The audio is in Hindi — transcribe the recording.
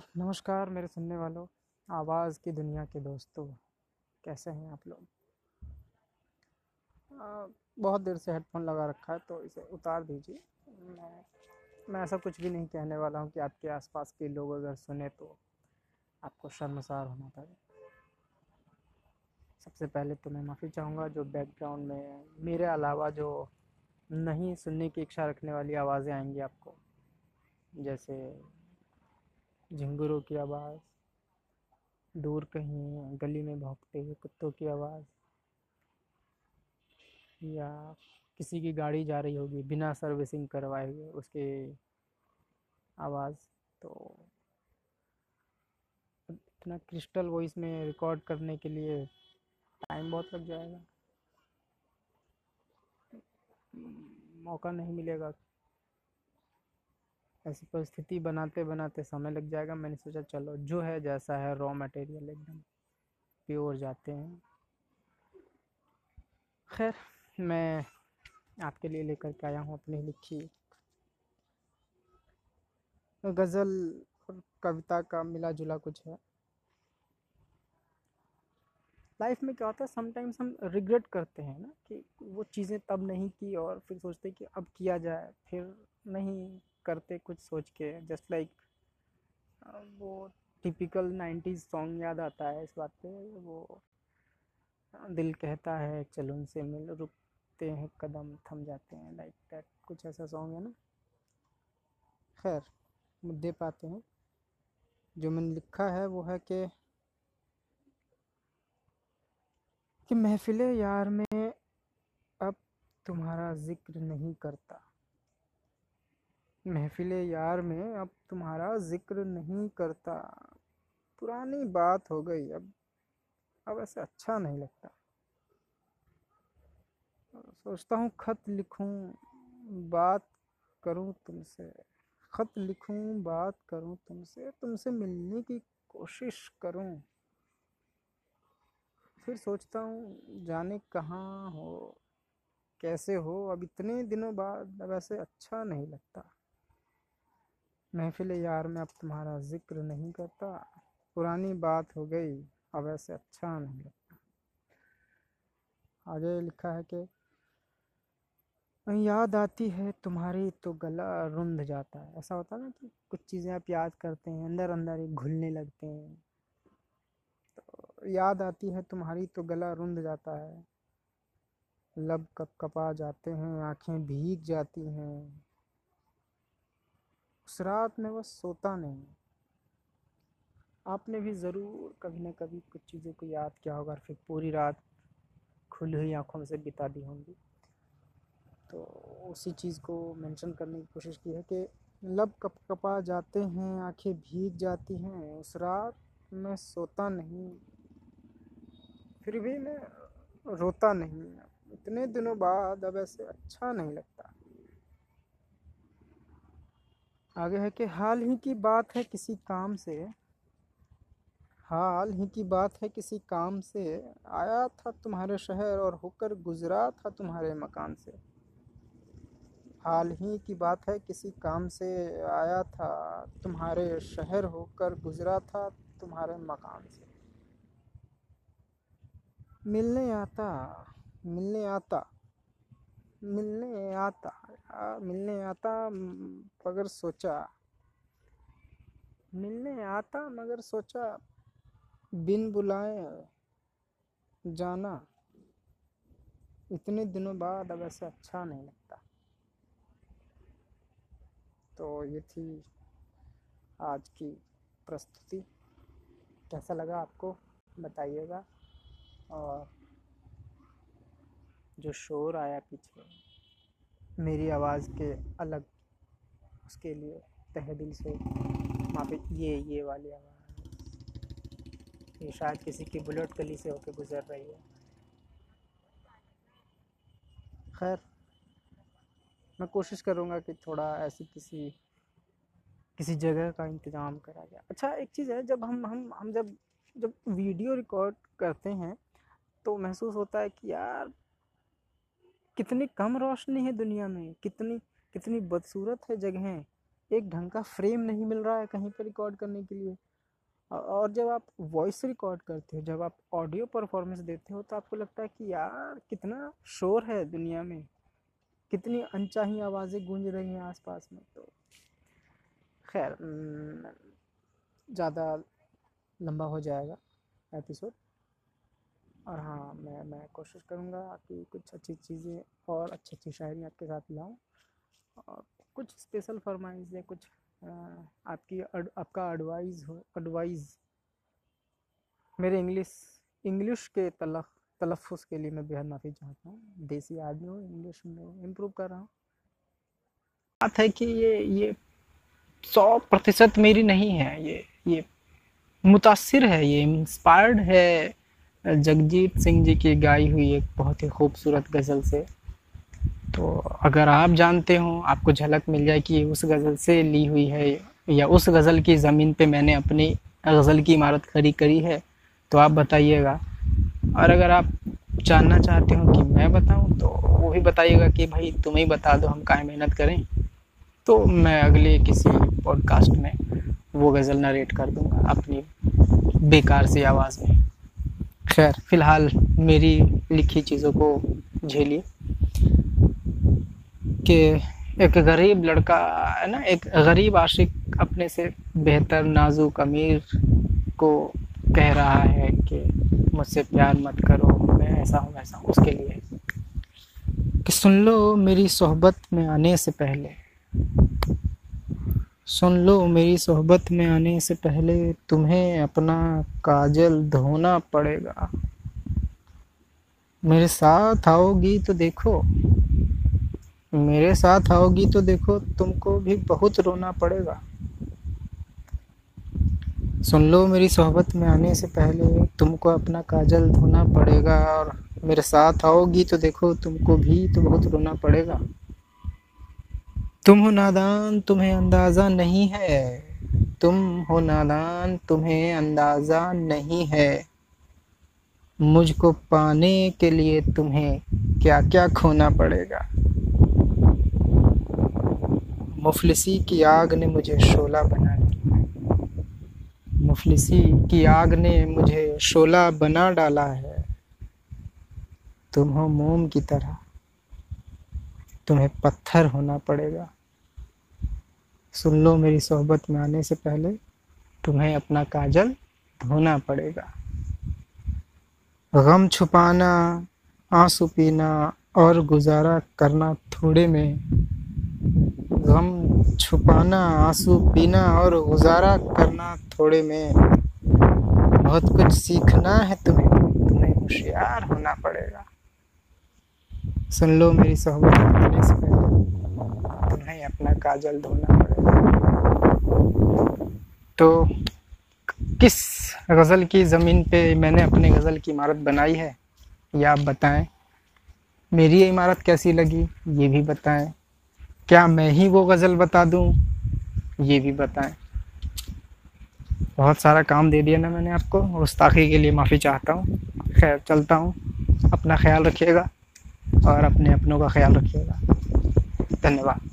नमस्कार मेरे सुनने वालों, आवाज़ की दुनिया के दोस्तों, कैसे हैं आप लोग? बहुत देर से हेडफोन लगा रखा है तो इसे उतार दीजिए। मैं मैं ऐसा कुछ भी नहीं कहने वाला हूँ कि आपके आसपास के लोग अगर सुने तो आपको शर्मसार होना पड़े। सबसे पहले तो मैं माफ़ी चाहूँगा, जो बैकग्राउंड में, मेरे अलावा जो नहीं सुनने की इच्छा रखने वाली आवाज़ें आएँगी आपको, जैसे झिंगुरों की आवाज़, दूर कहीं गली में भौंकते हुए कुत्तों की आवाज़, या किसी की गाड़ी जा रही होगी, बिना सर्विसिंग करवाए हुए उसके आवाज़ तो इतना क्रिस्टल वॉइस में रिकॉर्ड करने के लिए टाइम बहुत लग जाएगा। मौका नहीं मिलेगा। ऐसी परिस्थिति बनाते बनाते समय लग जाएगा। मैंने सोचा, चलो, जो है, जैसा है रॉ मटेरियल एकदम प्योर जाते हैं। खैर, मैं आपके लिए लेकर के आया हूँ अपनी लिखी गज़ल और कविता का मिला जुला कुछ है। लाइफ में क्या होता है समटाइम्स हम रिग्रेट करते हैं ना कि वो चीज़ें तब नहीं की और फिर सोचते कि अब किया जाए, फिर नहीं करते कुछ सोच के जस्ट लाइक वो टिपिकल नाइन्टीज़ सॉन्ग याद आता है इस बात पे, वो दिल कहता है, चलो उनसे मिल, रुकते हैं कदम, थम जाते हैं लाइक दैट कुछ ऐसा सॉन्ग है ना? खैर, मुद्दे पाते हैं। जो मैंने लिखा है वो है कि कि महफिल यार में अब तुम्हारा ज़िक्र नहीं करता। महफिल यार में अब तुम्हारा ज़िक्र नहीं करता। पुरानी बात हो गई, अब अब ऐसे अच्छा नहीं लगता। सोचता हूँ खत लिखूँ, बात करूँ तुमसे। खत लिखूँ, बात करूँ तुमसे तुमसे मिलने की कोशिश करूँ। फिर सोचता हूँ, जाने कहाँ हो, कैसे हो, अब इतने दिनों बाद अब ऐसे अच्छा नहीं लगता। महफिल यार में अब तुम्हारा ज़िक्र नहीं करता। पुरानी बात हो गई, अब ऐसे अच्छा नहीं लगता। आगे लिखा है कि याद आती है तुम्हारी तो गला रुंध जाता है। ऐसा होता है ना कि कुछ चीज़ें आप याद करते हैं अंदर अंदर ही घुलने लगते हैं। तो याद आती है तुम्हारी तो गला रुंध जाता है। लब कप कपा जाते हैं, आँखें भीग जाती हैं। उस रात में वह सोता नहीं। आपने भी ज़रूर कभी ना कभी कुछ चीज़ों को याद किया होगा और फिर पूरी रात खुली हुई आँखों से बिता दी होंगी। तो उसी चीज़ को मेंशन करने की कोशिश की है कि लब कप कपा जाते हैं, आँखें भीग जाती हैं, उस रात मैं सोता नहीं, फिर भी मैं रोता नहीं। इतने दिनों बाद अब ऐसे अच्छा नहीं लगता। आगे है कि हाल ही की बात है किसी काम से। हाल ही की बात है किसी काम से। आया था तुम्हारे शहर और होकर गुजरा था तुम्हारे मकान से। हाल ही की बात है किसी काम से आया था तुम्हारे शहर होकर गुजरा था तुम्हारे मकान से। मिलने आता मिलने आता। मिलने आता आ, मिलने आता मगर सोचा। मिलने आता मगर सोचा बिन बुलाए जाना। इतने दिनों बाद अब ऐसे अच्छा नहीं लगता। तो ये थी आज की प्रस्तुति। कैसा लगा आपको बताइएगा। और जो शोर आया पीछे, मेरी आवाज़ के अलग, उसके लिए तहे दिल से माफ़ी ये ये वाली आवाज़। ये शायद किसी की बुलेट गली से होकर गुज़र रही है। खैर, मैं कोशिश करूँगा कि थोड़ा ऐसी किसी किसी जगह का इंतज़ाम करा जाए। अच्छा एक चीज़ है, जब हम हम हम जब जब वीडियो रिकॉर्ड करते हैं तो महसूस होता है कि यार कितनी कम रोशनी है दुनिया में, कितनी कितनी बदसूरत है जगहें। एक ढंग का फ्रेम नहीं मिल रहा है कहीं पर रिकॉर्ड करने के लिए। और जब आप वॉइस रिकॉर्ड करते हो, जब आप ऑडियो परफॉर्मेंस देते हो तो आपको लगता है कि यार, कितना शोर है दुनिया में। कितनी अनचाही आवाज़ें गूंज रही हैं आसपास में तो खैर ज़्यादा लंबा हो जाएगा एपिसोड और हाँ मैं मैं कोशिश करूँगा कि कुछ अच्छी चीज़ें और अच्छी अच्छी शायरी आपके साथ लाऊँ। और कुछ स्पेशल फरमाइश कुछ आपकी आपका एडवाइस हो एडवाइस मेरे इंग्लिश इंग्लिश के तलफ़ तलफ़ के लिए मैं बेहद माफ़ी चाहता हूँ। देसी आदमी हूँ इंग्लिश में इम्प्रूव कर रहा हूँ। बात है कि ये ये सौ प्रतिशत मेरी नहीं है, ये ये मुतासर है, ये इंस्पायर्ड है। जगजीत सिंह जी की गाई हुई एक बहुत ही खूबसूरत गज़ल से। तो अगर आप जानते हो, आपको झलक मिल जाए कि उस गज़ल से ली हुई है या उस गज़ल की ज़मीन पे मैंने अपनी गज़ल की इमारत खड़ी करी है तो आप बताइएगा। और अगर आप जानना चाहते हो कि मैं बताऊँ तो वो भी बताइएगा कि भाई तुम ही बता दो, हम काहे मेहनत करें। तो मैं अगले किसी पॉडकास्ट में वो गज़ल नरेट कर दूँगा अपनी बेकार सी आवाज़ में। खैर, फ़िलहाल मेरी लिखी चीज़ों को झेलिए कि एक गरीब लड़का, है ना, एक गरीब आशिक अपने से बेहतर नाजुक अमीर को कह रहा है कि मुझसे प्यार मत करो, मैं ऐसा हूँ, वैसा हूँ, उसके लिए। कि सुन लो, मेरी सोहबत में आने से पहले सुन लो मेरी सोहबत में आने से पहले तुम्हें अपना काजल धोना पड़ेगा। मेरे साथ आओगी तो देखो। मेरे साथ आओगी तो देखो, तुमको भी बहुत रोना पड़ेगा। सुन लो मेरी सोहबत में आने से पहले तुमको अपना काजल धोना पड़ेगा और मेरे साथ आओगी तो देखो, तुमको भी तो बहुत रोना पड़ेगा। तुम हो नादान, तुम्हें अंदाज़ा नहीं है। तुम हो नादान, तुम्हें अंदाज़ा नहीं है। मुझको पाने के लिए तुम्हें क्या क्या खोना पड़ेगा? मुफलिसी की आग ने मुझे शोला बना दिया मुफलिसी की आग ने मुझे शोला बना डाला है। तुम हो मोम की तरह। तुम्हें पत्थर होना पड़ेगा। सुन लो मेरी सोहबत में आने से पहले तुम्हें अपना काजल धोना पड़ेगा। गम छुपाना, आँसू पीना और गुजारा करना थोड़े में। गम छुपाना, आँसू पीना और गुजारा करना थोड़े में। बहुत कुछ सीखना है तुम्हें तुम्हें होशियार होना पड़ेगा। सुन लो मेरी सोहबत तुम्हें अपना काजल धोना पड़ेगा। तो किस गज़ल की ज़मीन पे मैंने अपने गज़ल की इमारत बनाई है, ये आप बताएँ। मेरी इमारत कैसी लगी, ये भी बताएँ। क्या मैं ही वो गज़ल बता दूँ, ये भी बताएँ। बहुत सारा काम दे दिया ना मैंने आपको। गुस्ताखी के लिए माफ़ी चाहता हूँ। खैर, चलता हूँ। अपना ख्याल रखिएगा। और अपने अपनों का ख्याल रखिएगा। धन्यवाद।